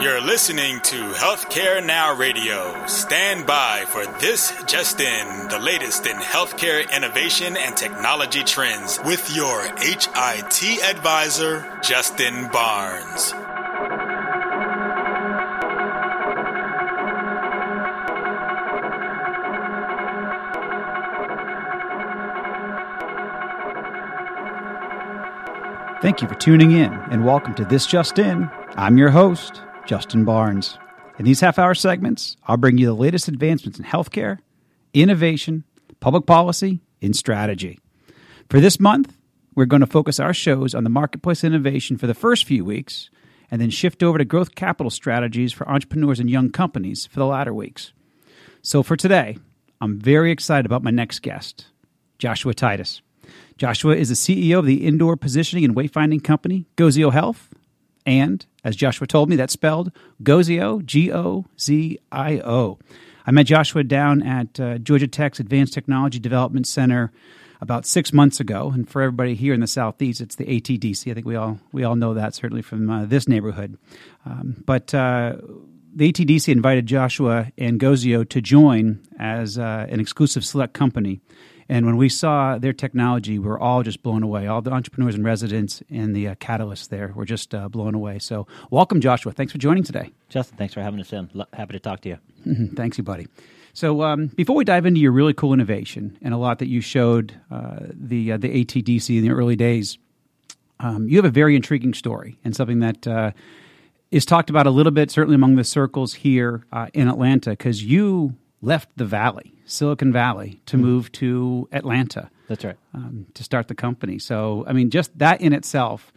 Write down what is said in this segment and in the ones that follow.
You're listening to Healthcare Now Radio. Stand by for this just in, the latest in healthcare innovation and technology trends with your HIT advisor, Justin Barnes. Thank you for tuning in and welcome to This Just In. I'm your host, Justin Barnes. In these half hour segments, I'll bring you the latest advancements in healthcare, innovation, public policy, and strategy. For this month, we're going to focus our shows on the marketplace innovation for the first few weeks and then shift over to growth capital strategies for entrepreneurs and young companies for the latter weeks. So for today, I'm very excited about my next guest, Joshua Titus. Joshua is the CEO of the indoor positioning and wayfinding company, Gozio Health. And as Joshua told me, that's spelled Gozio, G O Z I O. I met Joshua down at uh, Georgia Tech's Advanced Technology Development Center about six months ago. And for everybody here in the Southeast, it's the ATDC. I think we all we all know that certainly from uh, this neighborhood. Um, but uh, the ATDC invited Joshua and Gozio to join as uh, an exclusive select company and when we saw their technology, we were all just blown away. All the entrepreneurs and residents and the uh, catalysts there were just uh, blown away. So, welcome, Joshua. Thanks for joining today. Justin, thanks for having us in. happy to talk to you. Mm-hmm. Thanks, you, buddy. So, um, before we dive into your really cool innovation and a lot that you showed uh, the uh, the ATDC in the early days, um, you have a very intriguing story and something that uh, is talked about a little bit, certainly among the circles here uh, in Atlanta, because you left the Valley Silicon Valley to mm-hmm. move to Atlanta. That's right. Um, to start the company. So, I mean, just that in itself.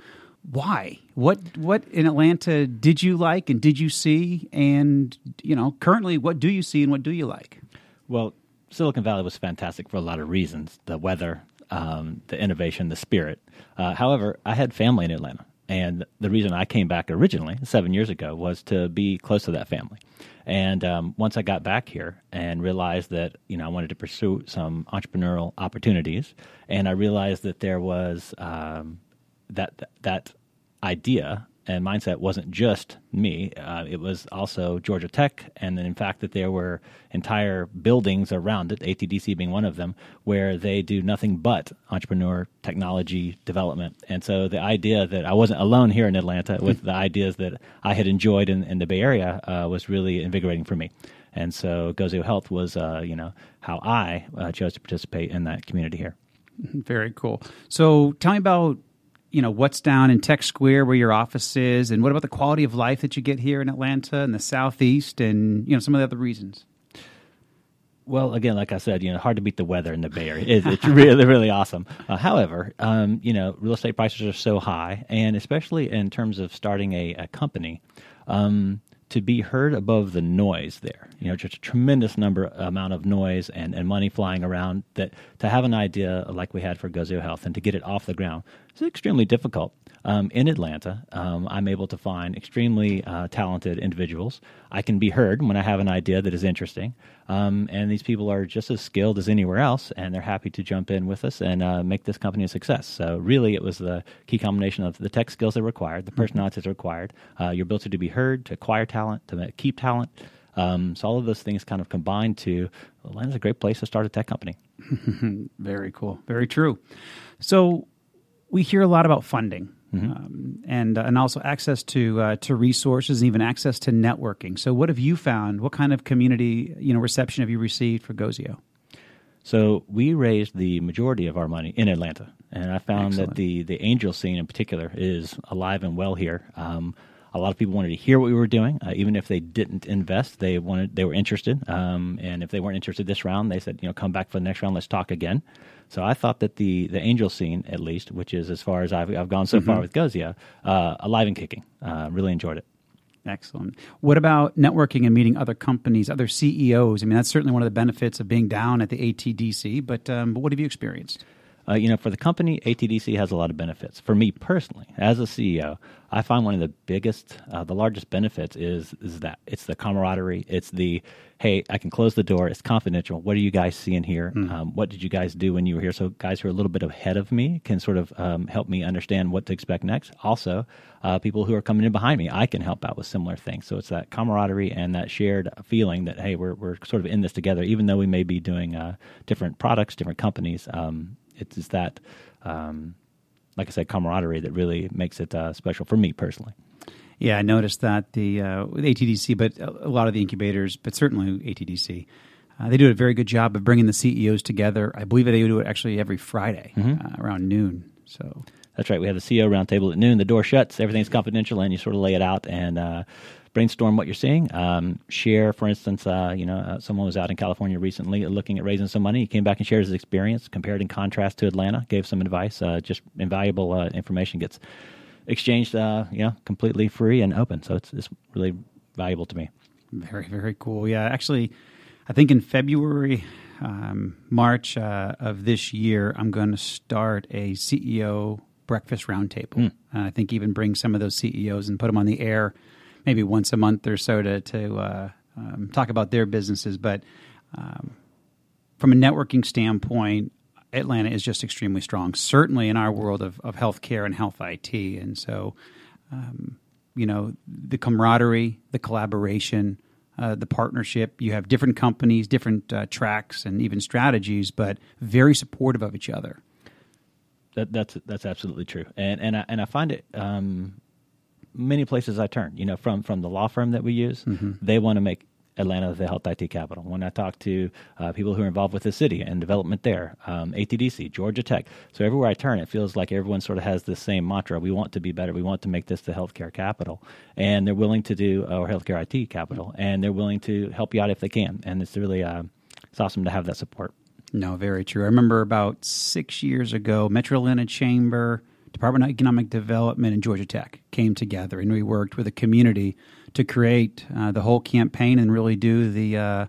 Why? What what in Atlanta did you like and did you see? And you know, currently, what do you see and what do you like? Well, Silicon Valley was fantastic for a lot of reasons: the weather, um, the innovation, the spirit. Uh, however, I had family in Atlanta, and the reason I came back originally seven years ago was to be close to that family. And um, once I got back here and realized that you know I wanted to pursue some entrepreneurial opportunities, and I realized that there was um, that that idea and mindset wasn't just me. Uh, it was also Georgia Tech, and then in fact that there were entire buildings around it, ATDC being one of them, where they do nothing but entrepreneur technology development. And so the idea that I wasn't alone here in Atlanta with the ideas that I had enjoyed in, in the Bay Area uh, was really invigorating for me. And so Gozio Health was, uh, you know, how I uh, chose to participate in that community here. Very cool. So tell me about you know what's down in Tech Square where your office is, and what about the quality of life that you get here in Atlanta and the Southeast, and you know some of the other reasons. Well, again, like I said, you know, hard to beat the weather in the Bay Area. It's, it's really, really awesome. Uh, however, um, you know, real estate prices are so high, and especially in terms of starting a, a company, um, to be heard above the noise there. You know, just a tremendous number amount of noise and, and money flying around that to have an idea like we had for Gozio Health and to get it off the ground is extremely difficult. Um, in Atlanta, um, I'm able to find extremely uh, talented individuals. I can be heard when I have an idea that is interesting. Um, and these people are just as skilled as anywhere else, and they're happy to jump in with us and uh, make this company a success. So, really, it was the key combination of the tech skills that are required, the mm-hmm. personalities mm-hmm. required, uh, your ability to be heard, to acquire talent, to keep talent. Um, so, all of those things kind of combined to Atlanta's a great place to start a tech company. Very cool. Very true. So, we hear a lot about funding. Mm-hmm. Um, and uh, and also access to uh, to resources and even access to networking. So, what have you found? What kind of community you know reception have you received for Gozio? So we raised the majority of our money in Atlanta, and I found Excellent. that the the angel scene in particular is alive and well here. Um, a lot of people wanted to hear what we were doing, uh, even if they didn't invest. They wanted, they were interested, um, and if they weren't interested this round, they said, you know, come back for the next round. Let's talk again. So I thought that the the angel scene, at least, which is as far as I've, I've gone so mm-hmm. far with Gozio, uh, alive and kicking. Uh, really enjoyed it. Excellent. What about networking and meeting other companies, other CEOs? I mean, that's certainly one of the benefits of being down at the ATDC. But um, but what have you experienced? Uh, you know, for the company, ATDC has a lot of benefits. For me personally, as a CEO, I find one of the biggest, uh, the largest benefits is is that it's the camaraderie. It's the hey, I can close the door. It's confidential. What are you guys seeing here? Mm. Um, what did you guys do when you were here? So guys who are a little bit ahead of me can sort of um, help me understand what to expect next. Also, uh, people who are coming in behind me, I can help out with similar things. So it's that camaraderie and that shared feeling that hey, we're we're sort of in this together, even though we may be doing uh, different products, different companies. Um, it's that. Um, like I said, camaraderie that really makes it uh, special for me personally. Yeah, I noticed that the uh, ATDC, but a lot of the incubators, but certainly ATDC, uh, they do a very good job of bringing the CEOs together. I believe they do it actually every Friday mm-hmm. uh, around noon. So that's right. We have the CEO roundtable at noon. The door shuts. Everything's confidential, and you sort of lay it out and uh, brainstorm what you're seeing. Um, share, for instance, uh, you know, uh, someone was out in California recently looking at raising some money. He came back and shared his experience, compared in contrast to Atlanta, gave some advice. Uh, just invaluable uh, information gets exchanged, uh, you know, completely free and open. So it's, it's really valuable to me. Very, very cool. Yeah, actually, I think in February, um, March uh, of this year, I'm going to start a CEO breakfast roundtable. Mm. I think even bring some of those CEOs and put them on the air maybe once a month or so to to uh, um, talk about their businesses. But um, from a networking standpoint, Atlanta is just extremely strong. Certainly in our world of of healthcare and health IT, and so um, you know the camaraderie, the collaboration. Uh, the partnership. You have different companies, different uh, tracks, and even strategies, but very supportive of each other. That, that's that's absolutely true, and and I, and I find it um, many places I turn. You know, from from the law firm that we use, mm-hmm. they want to make Atlanta the health IT capital. When I talk to uh, people who are involved with the city and development there, um, ATDC, Georgia Tech. So everywhere I turn, it feels like everyone sort of has the same mantra. We want to be better. We want to make this the healthcare capital. And they're willing to do, or healthcare IT capital, and they're willing to help you out if they can. And it's really, uh, it's awesome to have that support. No, very true. I remember about six years ago, Metro Atlanta Chamber, Department of Economic Development and Georgia Tech came together, and we worked with a community to create uh, the whole campaign and really do the uh,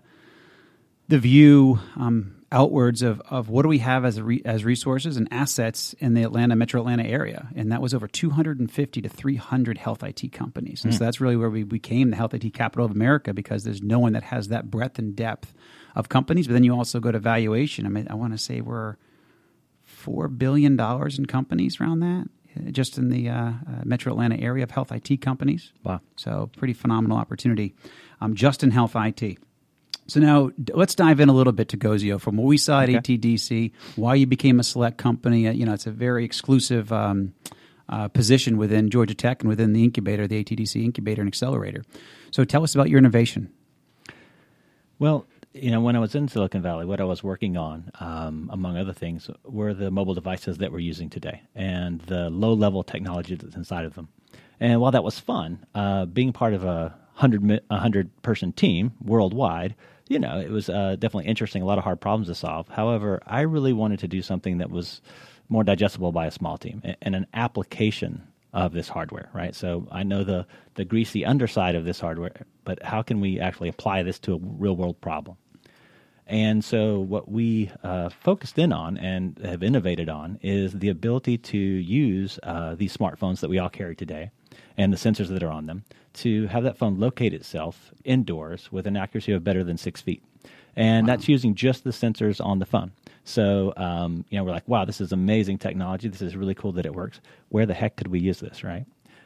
the view um, outwards of, of what do we have as re- as resources and assets in the Atlanta Metro Atlanta area, and that was over 250 to 300 health IT companies, and mm. so that's really where we became the health IT capital of America because there's no one that has that breadth and depth of companies. But then you also go to valuation. I mean, I want to say we're four billion dollars in companies around that, uh, just in the uh, uh, Metro Atlanta area of health IT companies. Wow! So pretty phenomenal opportunity. Um, just in health IT. So now let's dive in a little bit to Gozio from what we saw at okay. ATDC, why you became a select company. Uh, you know, it's a very exclusive um, uh, position within Georgia Tech and within the incubator, the ATDC incubator and accelerator. So tell us about your innovation. Well, you know, when I was in Silicon Valley, what I was working on, um, among other things, were the mobile devices that we're using today and the low level technology that's inside of them. And while that was fun, uh, being part of a 100, 100 person team worldwide, you know, it was uh, definitely interesting. A lot of hard problems to solve. However, I really wanted to do something that was more digestible by a small team and an application of this hardware, right? So I know the the greasy underside of this hardware, but how can we actually apply this to a real world problem? And so, what we uh, focused in on and have innovated on is the ability to use uh, these smartphones that we all carry today and the sensors that are on them to have that phone locate itself indoors with an accuracy of better than six feet. And wow. that's using just the sensors on the phone. So, um, you know, we're like, wow, this is amazing technology. This is really cool that it works. Where the heck could we use this, right?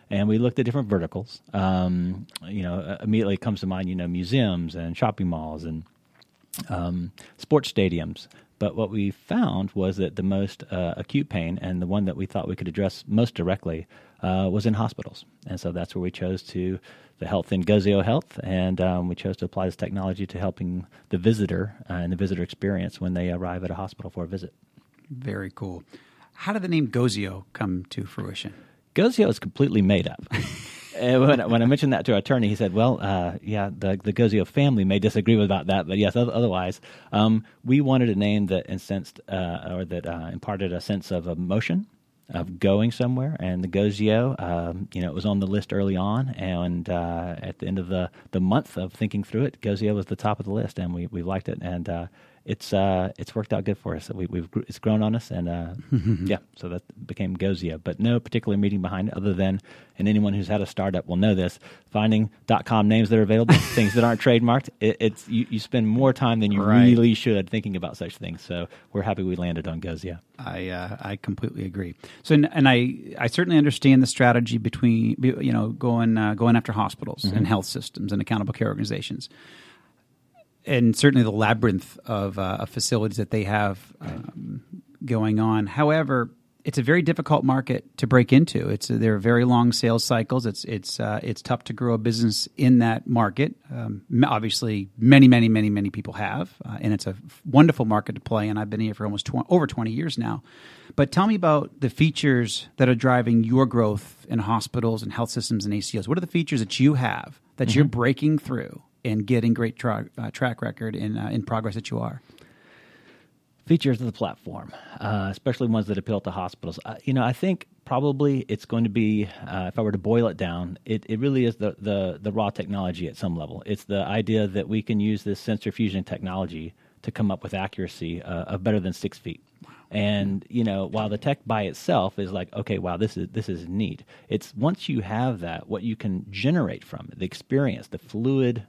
And we looked at different verticals. Um, you know, immediately comes to mind, you know, museums and shopping malls and um, sports stadiums. But what we found was that the most uh, acute pain and the one that we thought we could address most directly uh, was in hospitals. And so that's where we chose to the health in Gozio Health, and um, we chose to apply this technology to helping the visitor uh, and the visitor experience when they arrive at a hospital for a visit. Very cool. How did the name Gozio come to fruition? Gozio is completely made up. when, when, I mentioned that to our attorney, he said, "Well, uh, yeah, the the Gozio family may disagree about that, but yes, otherwise, um, we wanted a name that incensed uh, or that uh, imparted a sense of emotion." Of going somewhere, and the Gozio, um, you know, it was on the list early on, and uh, at the end of the, the month of thinking through it, Gozio was the top of the list, and we, we liked it, and uh, it's uh, it's worked out good for us. We, have it's grown on us, and uh, yeah, so that became Gozio. But no particular meeting behind it, other than, and anyone who's had a startup will know this: finding .com names that are available, things that aren't trademarked. It, it's you, you spend more time than you right. really should thinking about such things. So we're happy we landed on Gozio. I uh, I completely agree. So and I I certainly understand the strategy between you know going uh, going after hospitals mm-hmm. and health systems and accountable care organizations and certainly the labyrinth of, uh, of facilities that they have um, going on. However, it's a very difficult market to break into. It's there are very long sales cycles. It's it's uh, it's tough to grow a business in that market. Um, obviously, many many many many people have, uh, and it's a wonderful market to play. And I've been here for almost tw- over twenty years now. But tell me about the features that are driving your growth in hospitals and health systems and ACOs. What are the features that you have that mm-hmm. you're breaking through and getting great tra- uh, track record in uh, in progress that you are? Features of the platform, uh, especially ones that appeal to hospitals. Uh, you know, I think probably it's going to be, uh, if I were to boil it down, it, it really is the, the the raw technology at some level. It's the idea that we can use this sensor fusion technology to come up with accuracy of better than six feet. And you know, while the tech by itself is like, okay, wow, this is this is neat. It's once you have that, what you can generate from it, the experience, the fluid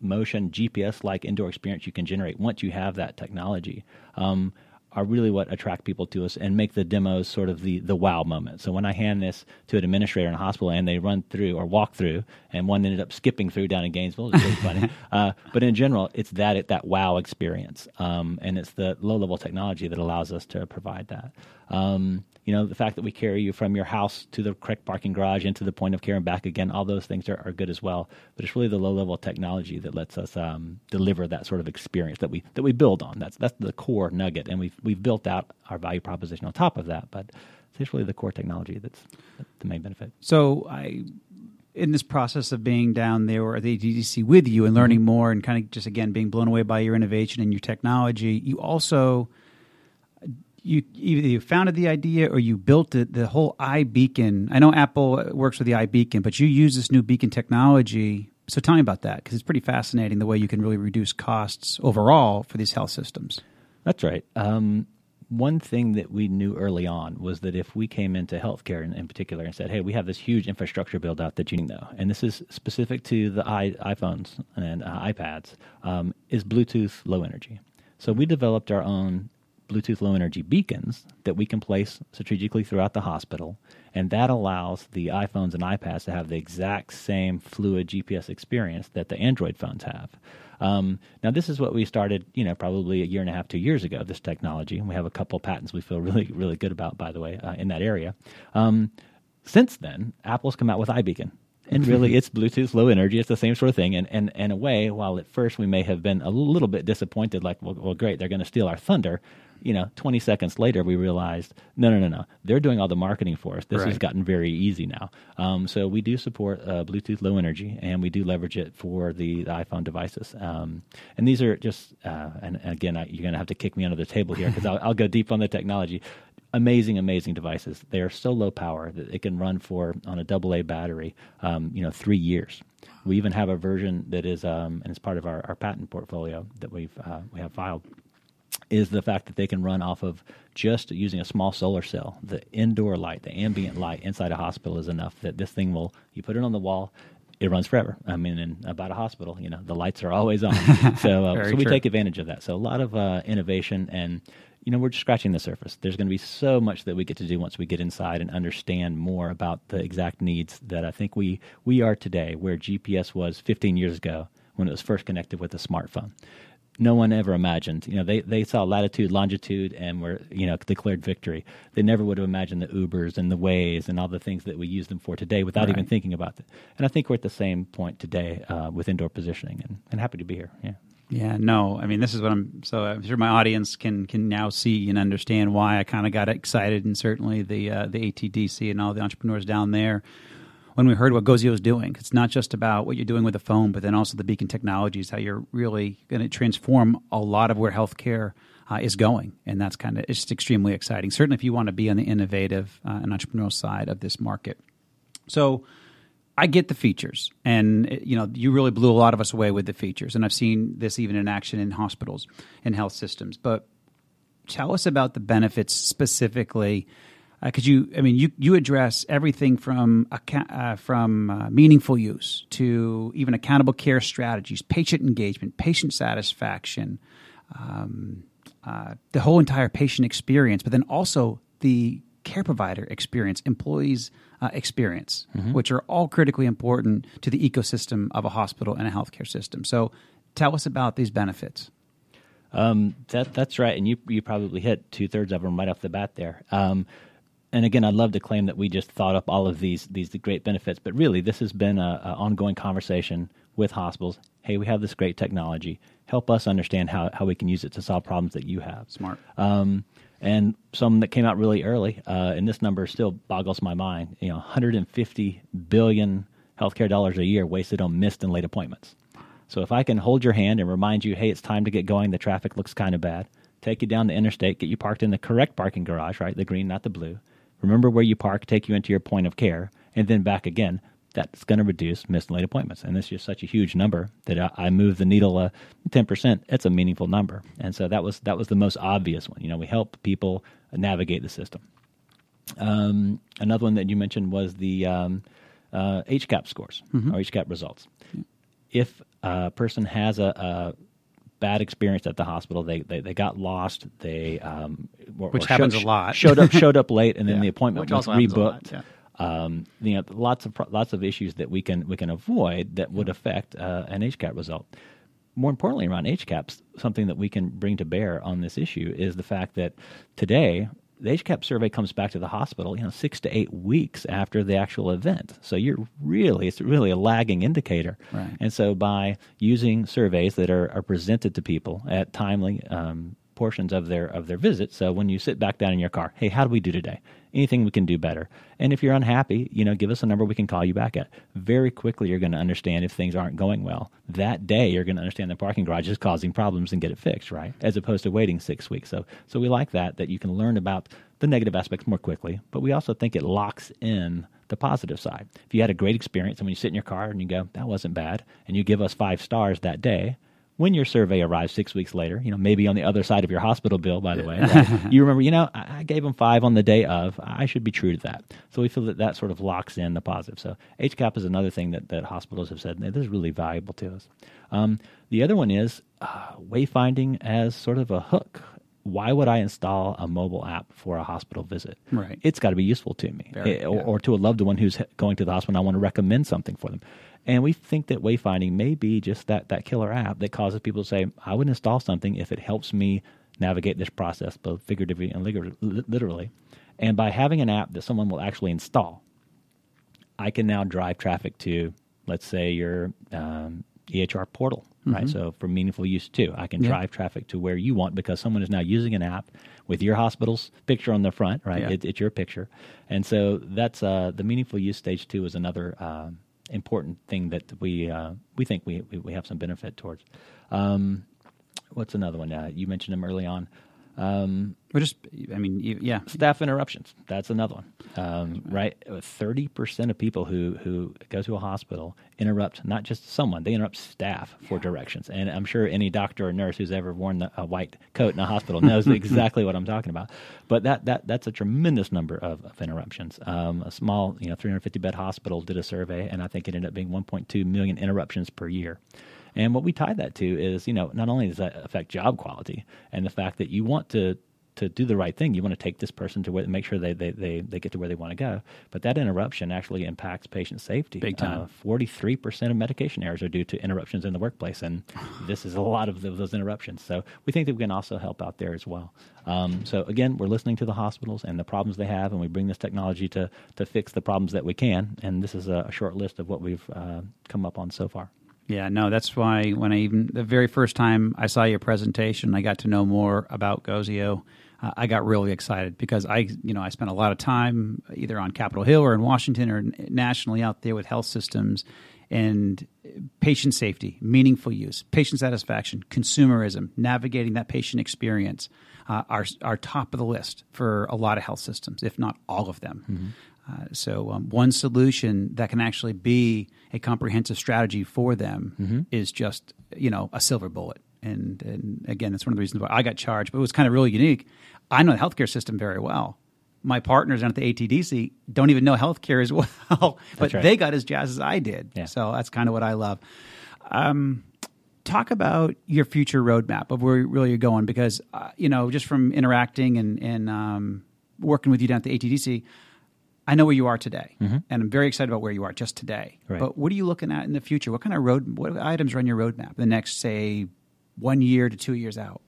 motion GPS like indoor experience you can generate once you have that technology. Um, are really what attract people to us and make the demos sort of the, the wow moment. So when I hand this to an administrator in a hospital and they run through or walk through, and one ended up skipping through down in Gainesville, it's really funny. Uh, but in general, it's that that wow experience, um, and it's the low level technology that allows us to provide that. Um, you know, the fact that we carry you from your house to the correct parking garage into the point of care and back again, all those things are, are good as well. But it's really the low level technology that lets us um, deliver that sort of experience that we that we build on. That's that's the core nugget, and we've we've built out our value proposition on top of that. But it's really the core technology that's the main benefit. So I in this process of being down there or at the ATDC with you and learning mm-hmm. more and kind of just again being blown away by your innovation and your technology, you also you either you founded the idea or you built it. The whole iBeacon. I know Apple works with the iBeacon, but you use this new beacon technology. So tell me about that because it's pretty fascinating the way you can really reduce costs overall for these health systems. That's right. Um, one thing that we knew early on was that if we came into healthcare in, in particular and said, "Hey, we have this huge infrastructure build out that you need know," and this is specific to the I, iPhones and uh, iPads, um, is Bluetooth low energy. So we developed our own Bluetooth low energy beacons that we can place strategically throughout the hospital, and that allows the iPhones and iPads to have the exact same fluid GPS experience that the Android phones have. Um, now, this is what we started, you know, probably a year and a half, two years ago. This technology, and we have a couple patents we feel really, really good about, by the way, uh, in that area. Um, since then, Apple's come out with iBeacon, and really it's bluetooth low energy it's the same sort of thing. And, and, in a way while at first we may have been a little bit disappointed like well, well great they're going to steal our thunder you know 20 seconds later we realized no no no no they're doing all the marketing for us. This right. has gotten very easy now. Um, so we do support uh, bluetooth low energy and we do leverage it for the, the iphone devices. Um, and these are just uh, and again I, you're going to have to kick me under the table here because I'll, I'll go deep on the technology amazing, amazing devices. They are so low power that it can run for on a double A battery, um, you know, three years. We even have a version that is, um, and it's part of our, our patent portfolio that we've uh, we have filed, is the fact that they can run off of just using a small solar cell. The indoor light, the ambient light inside a hospital is enough that this thing will. You put it on the wall, it runs forever. I mean, in about a hospital, you know, the lights are always on. so, uh, so we true. take advantage of that. So a lot of uh, innovation and you know, we're just scratching the surface. There's going to be so much that we get to do once we get inside and understand more about the exact needs that I think we we are today, where GPS was 15 years ago when it was first connected with a smartphone. No one ever imagined, you know, they, they saw latitude, longitude, and were, you know, declared victory. They never would have imagined the Ubers and the Wazes and all the things that we use them for today without right. even thinking about it. And I think we're at the same point today uh, with indoor positioning, and, and happy to be here. Yeah. Yeah, no. I mean, this is what I'm. So I'm sure my audience can can now see and understand why I kind of got excited, and certainly the uh, the ATDC and all the entrepreneurs down there when we heard what Gozio was doing. It's not just about what you're doing with the phone, but then also the beacon technologies, how you're really going to transform a lot of where healthcare uh, is going, and that's kind of it's just extremely exciting. Certainly, if you want to be on the innovative uh, and entrepreneurial side of this market. So I get the features, and you know, you really blew a lot of us away with the features, and I've seen this even in action in hospitals and health systems. But tell us about the benefits specifically, because uh, you, I mean, you you address everything from uh, from uh, meaningful use to even accountable care strategies, patient engagement, patient satisfaction, um, uh, the whole entire patient experience, but then also the care provider experience, employees uh, experience, mm-hmm. which are all critically important to the ecosystem of a hospital and a healthcare system. So, tell us about these benefits. Um, that, that's right, and you you probably hit two thirds of them right off the bat there. Um, and again, I'd love to claim that we just thought up all of these these great benefits, but really, this has been an ongoing conversation with hospitals. Hey, we have this great technology. Help us understand how, how we can use it to solve problems that you have. Smart. Um, and some that came out really early. Uh, and this number still boggles my mind. You know, 150 billion healthcare dollars a year wasted on missed and late appointments. So if I can hold your hand and remind you, hey, it's time to get going. The traffic looks kind of bad. Take you down the interstate, get you parked in the correct parking garage, right? The green, not the blue. Remember where you park, take you into your point of care, and then back again that's going to reduce missed and late appointments. And it's just such a huge number that I, I move the needle uh, ten percent. It's a meaningful number, and so that was that was the most obvious one. You know, we help people navigate the system. Um, another one that you mentioned was the um, uh, HCAHPS scores mm-hmm. or HCAHPS results. If a person has a, a bad experience at the hospital. They they, they got lost. They um, which happens showed, a lot. showed up showed up late, and then yeah. the appointment which was rebooked. Yeah um, you know, lots of lots of issues that we can we can avoid that would affect uh, an HCAHPS result. More importantly, around HCAHPS, something that we can bring to bear on this issue is the fact that today the HCAHPS survey comes back to the hospital, you know, six to eight weeks after the actual event. So you're really, it's really a lagging indicator. Right. And so by using surveys that are, are presented to people at timely um, portions of their of their visit. So when you sit back down in your car, hey, how do we do today? Anything we can do better? And if you're unhappy, you know, give us a number we can call you back at. Very quickly, you're going to understand if things aren't going well. That day, you're going to understand the parking garage is causing problems and get it fixed, right? As opposed to waiting six weeks. So, so we like that that you can learn about the negative aspects more quickly. But we also think it locks in the positive side. If you had a great experience and when you sit in your car and you go, that wasn't bad, and you give us five stars that day, when your survey arrives six weeks later, you know, maybe on the other side of your hospital bill, by the way, you remember, you know, I, I gave them five on the day of. I should be true to that. So we feel that that sort of locks in the positive. So HCAHPS is another thing that, that hospitals have said this is really valuable to us. Um, the other one is uh, wayfinding as sort of a hook. Why would I install a mobile app for a hospital visit? Right. It's got to be useful to me, Very, it, or, yeah. or to a loved one who's going to the hospital. and I want to recommend something for them. And we think that wayfinding may be just that, that killer app that causes people to say, I would install something if it helps me navigate this process, both figuratively and literally. And by having an app that someone will actually install, I can now drive traffic to, let's say, your um, EHR portal, mm-hmm. right? So for meaningful use too, I can yeah. drive traffic to where you want because someone is now using an app with your hospital's picture on the front, right? Yeah. It, it's your picture, and so that's uh, the meaningful use stage two is another um, important thing that we uh, we think we, we, have some benefit towards. Um, what's another one? Uh, you mentioned them early on. Um, We're just, I mean, yeah. Staff interruptions. That's another one. Um, right? 30% of people who, who go to a hospital interrupt not just someone, they interrupt staff for directions. And I'm sure any doctor or nurse who's ever worn the, a white coat in a hospital knows exactly what I'm talking about. But that, that that's a tremendous number of, of interruptions. Um, a small, you know, 350 bed hospital did a survey, and I think it ended up being 1.2 million interruptions per year. And what we tie that to is, you know, not only does that affect job quality and the fact that you want to to do the right thing, you want to take this person to where, make sure they, they, they, they get to where they want to go. But that interruption actually impacts patient safety. Big time. Forty-three percent of medication errors are due to interruptions in the workplace, and this is a lot of those interruptions. So we think that we can also help out there as well. Um, so again, we're listening to the hospitals and the problems they have, and we bring this technology to to fix the problems that we can. And this is a, a short list of what we've uh, come up on so far. Yeah, no, that's why when I even the very first time I saw your presentation, I got to know more about Gozio. Uh, I got really excited because I, you know, I spent a lot of time either on Capitol Hill or in Washington or nationally out there with health systems and patient safety, meaningful use, patient satisfaction, consumerism, navigating that patient experience uh, are are top of the list for a lot of health systems, if not all of them. Uh, so, um, one solution that can actually be a comprehensive strategy for them Mm-hmm. is just, you know, a silver bullet. And, and again, that's one of the reasons why I got charged. But it was kind of really unique. I know the healthcare system very well. My partners down at the ATDC don't even know healthcare as well, but right. they got as jazzed as I did. Yeah. So that's kind of what I love. Um, talk about your future roadmap of where really you're going because uh, you know just from interacting and and um, working with you down at the ATDC, I know where you are today, mm-hmm. and I'm very excited about where you are just today. Right. But what are you looking at in the future? What kind of road? What items are on your roadmap the next say one year to two years out?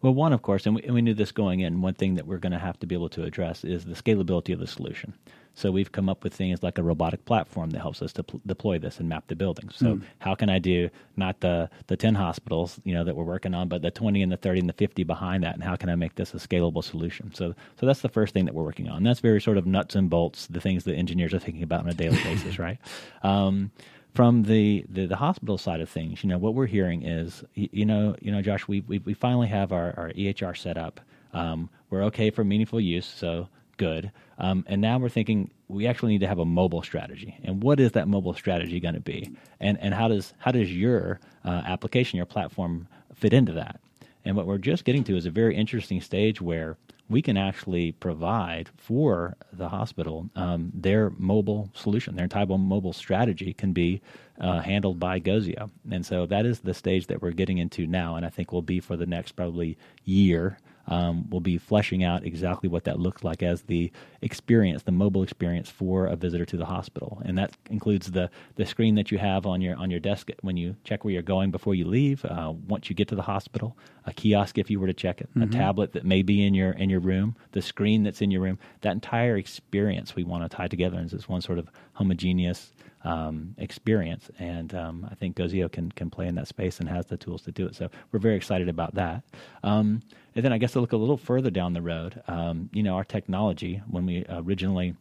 Well, one, of course, and we, and we knew this going in, one thing that we're going to have to be able to address is the scalability of the solution. So we've come up with things like a robotic platform that helps us to pl- deploy this and map the buildings. So how can I do not the, the 10 hospitals, you know, that we're working on, but the 20 and the 30 and the 50 behind that, and how can I make this a scalable solution? So, so that's the first thing that we're working on. That's very sort of nuts and bolts, the things that engineers are thinking about on a daily basis, right? Um, from the, the, the hospital side of things, you know, what we're hearing is, y- you know, you know, Josh, we, we, we finally have our, our EHR set up. Um, we're okay for meaningful use, so good. Um, and now we're thinking we actually need to have a mobile strategy. And what is that mobile strategy going to be? And, and how does, how does your uh, application, your platform fit into that? And what we're just getting to is a very interesting stage where we can actually provide for the hospital um, their mobile solution, their entire mobile strategy can be uh, handled by Gozio. And so that is the stage that we're getting into now, and I think will be for the next probably year. Um, we'll be fleshing out exactly what that looks like as the experience, the mobile experience for a visitor to the hospital, and that includes the the screen that you have on your on your desk when you check where you're going before you leave. Uh, once you get to the hospital, a kiosk if you were to check it, a tablet that may be in your in your room, the screen that's in your room. That entire experience we want to tie together as this one sort of homogeneous um, experience. And um, I think Gozio can can play in that space and has the tools to do it. So we're very excited about that. Um, and then I guess to look a little further down the road, um, you know, our technology when we originally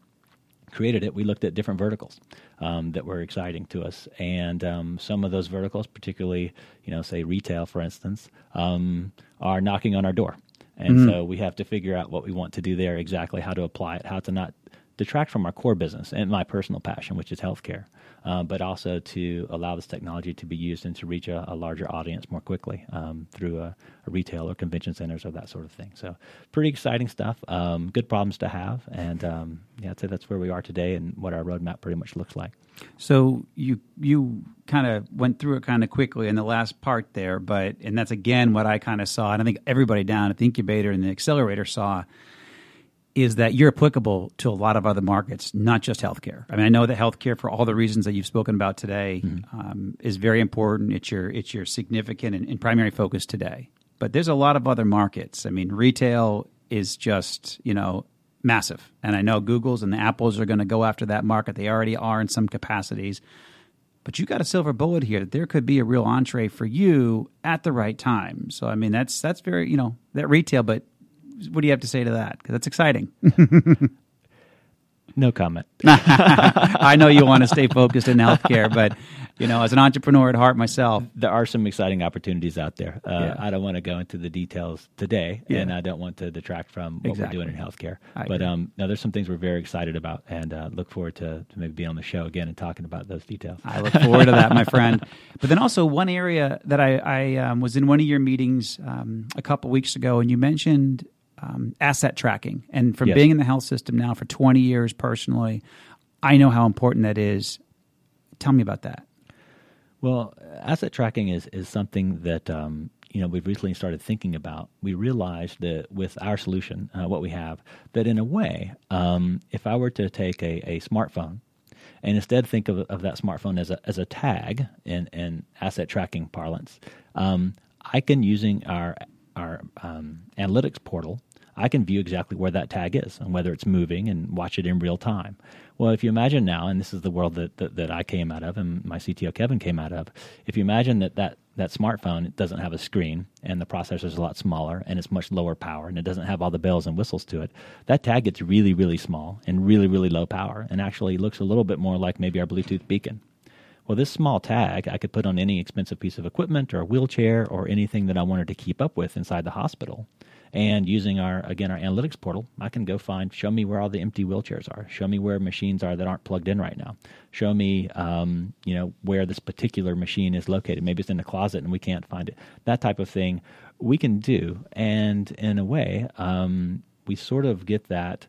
created it, we looked at different verticals um, that were exciting to us, and um, some of those verticals, particularly, you know, say retail, for instance, um, are knocking on our door, and so we have to figure out what we want to do there, exactly how to apply it, how to not detract from our core business and my personal passion, which is healthcare, uh, but also to allow this technology to be used and to reach a, a larger audience more quickly um, through a, a retail or convention centers or that sort of thing. So, pretty exciting stuff. Um, good problems to have, and um, yeah, I'd say that's where we are today and what our roadmap pretty much looks like. So you you kind of went through it kind of quickly in the last part there, but and that's again what I kind of saw, and I think everybody down at the incubator and the accelerator saw is that you're applicable to a lot of other markets, not just healthcare. I mean, I know that healthcare, for all the reasons that you've spoken about today, um, is very important. It's your it's your significant and, and primary focus today. But there's a lot of other markets. I mean, retail is just you know massive, and I know Google's and the Apples are going to go after that market. They already are in some capacities. But you got a silver bullet here that there could be a real entree for you at the right time. So I mean, that's that's very you know that retail, but what do you have to say to that? Because that's exciting. No comment. I know you want to stay focused in healthcare, but you know, as an entrepreneur at heart myself, there are some exciting opportunities out there. Uh, Yeah. I don't want to go into the details today, Yeah. and I don't want to detract from what Exactly. we're doing in healthcare. I But um, now there's some things we're very excited about, and uh, look forward to, to maybe being on the show again and talking about those details. I look forward to that, my friend. But then also one area that I, I um, was in one of your meetings um, a couple weeks ago, and you mentioned um, asset tracking. And from Yes. being in the health system now for 20 years personally, I know how important that is. Tell me about that. Well, asset tracking is, is something that um, you know we've recently started thinking about. We realized that with our solution, uh, what we have, that in a way, um, if I were to take a, a smartphone and instead think of, of that smartphone as a, as a tag in, in asset tracking parlance, um, I can using our our um, analytics portal. I can view exactly where that tag is and whether it's moving and watch it in real time. Well, if you imagine now, and this is the world that, that, that I came out of and my CTO Kevin came out of, if you imagine that that, that smartphone doesn't have a screen and the processor is a lot smaller and it's much lower power and it doesn't have all the bells and whistles to it, that tag gets really, really small and really, really low power and actually looks a little bit more like maybe our Bluetooth beacon. Well, this small tag I could put on any expensive piece of equipment or a wheelchair or anything that I wanted to keep up with inside the hospital. And using our again our analytics portal, I can go find show me where all the empty wheelchairs are, show me where machines are that aren't plugged in right now, show me um, you know where this particular machine is located. Maybe it's in the closet and we can't find it. That type of thing we can do, and in a way, um, we sort of get that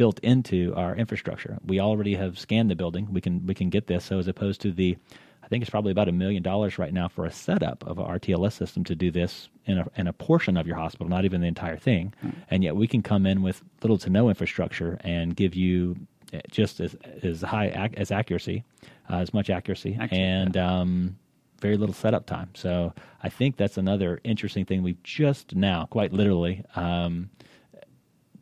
built into our infrastructure. We already have scanned the building. We can we can get this. So as opposed to the I think it's probably about a million dollars right now for a setup of a RTLS system to do this in a, in a portion of your hospital, not even the entire thing. Mm. And yet we can come in with little to no infrastructure and give you eh, just as, as high as accuracy, uh, as much accuracy, and um, very little setup time. So I think that's another interesting thing we've just now, quite literally, um,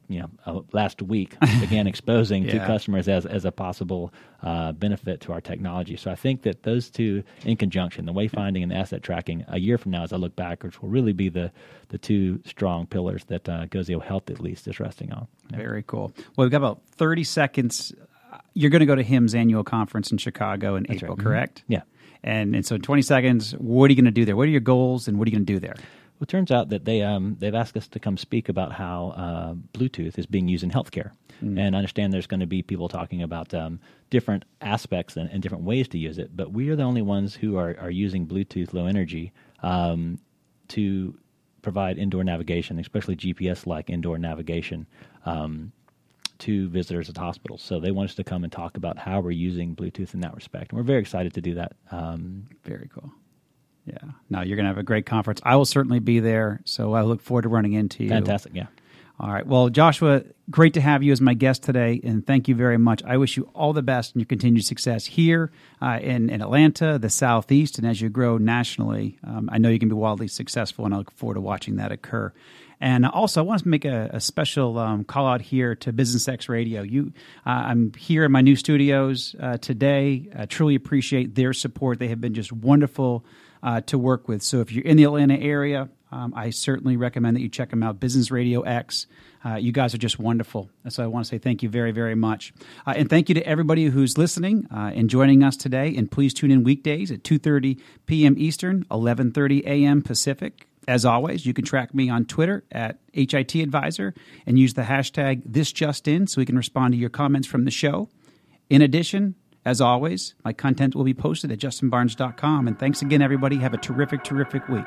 you know uh, last week began exposing yeah. to customers as as a possible uh, benefit to our technology. So I think that those two in conjunction, the wayfinding and the asset tracking, a year from now, as I look backwards, will really be the the two strong pillars that uh, Gozio Health at least is resting on. Yeah. Very cool. Well, we've got about thirty seconds. You're going to go to HIMSS annual conference in Chicago in That's April, right. Correct? Mm-hmm. Yeah. And and so in 20 seconds, what are you going to do there? What are your goals and what are you going to do there? Well, it turns out that they um, they've asked us to come speak about how uh, Bluetooth is being used in healthcare, mm. and I understand there's going to be people talking about um, different aspects and, and, different ways to use it. But we are the only ones who are, are using Bluetooth Low Energy um, to provide indoor navigation, especially GPS-like indoor navigation. Um, to visitors at hospitals. So they want us to come and talk about how we're using Bluetooth in that respect. And we're very excited to do that. Um, very cool. Yeah. No, you're going to have a great conference. I will certainly be there. So I look forward to running into you. Fantastic. Yeah. All right. Well, Joshua, great to have you as my guest today, and thank you very much. I wish you all the best in your continued success here uh, in, in Atlanta, the Southeast, and as you grow nationally. Um, I know you can be wildly successful, and I look forward to watching that occur. And also, I want to make a, a special um, call out here to Business X Radio. You, uh, I'm here in my new studios uh, today. I truly appreciate their support. They have been just wonderful uh, to work with. So if you're in the Atlanta area, um, I certainly recommend that you check them out. Business Radio X. Uh, you guys are just wonderful. So I want to say thank you very, very much, uh, and thank you to everybody who's listening uh, and joining us today. And please tune in weekdays at 2:30 p.m. Eastern, 11:30 a.m. Pacific. As always, you can track me on Twitter at HIT Advisor and use the hashtag ThisJustIn so we can respond to your comments from the show. In addition, as always, my content will be posted at justinbarnes.com. And thanks again, everybody. Have a terrific, terrific week.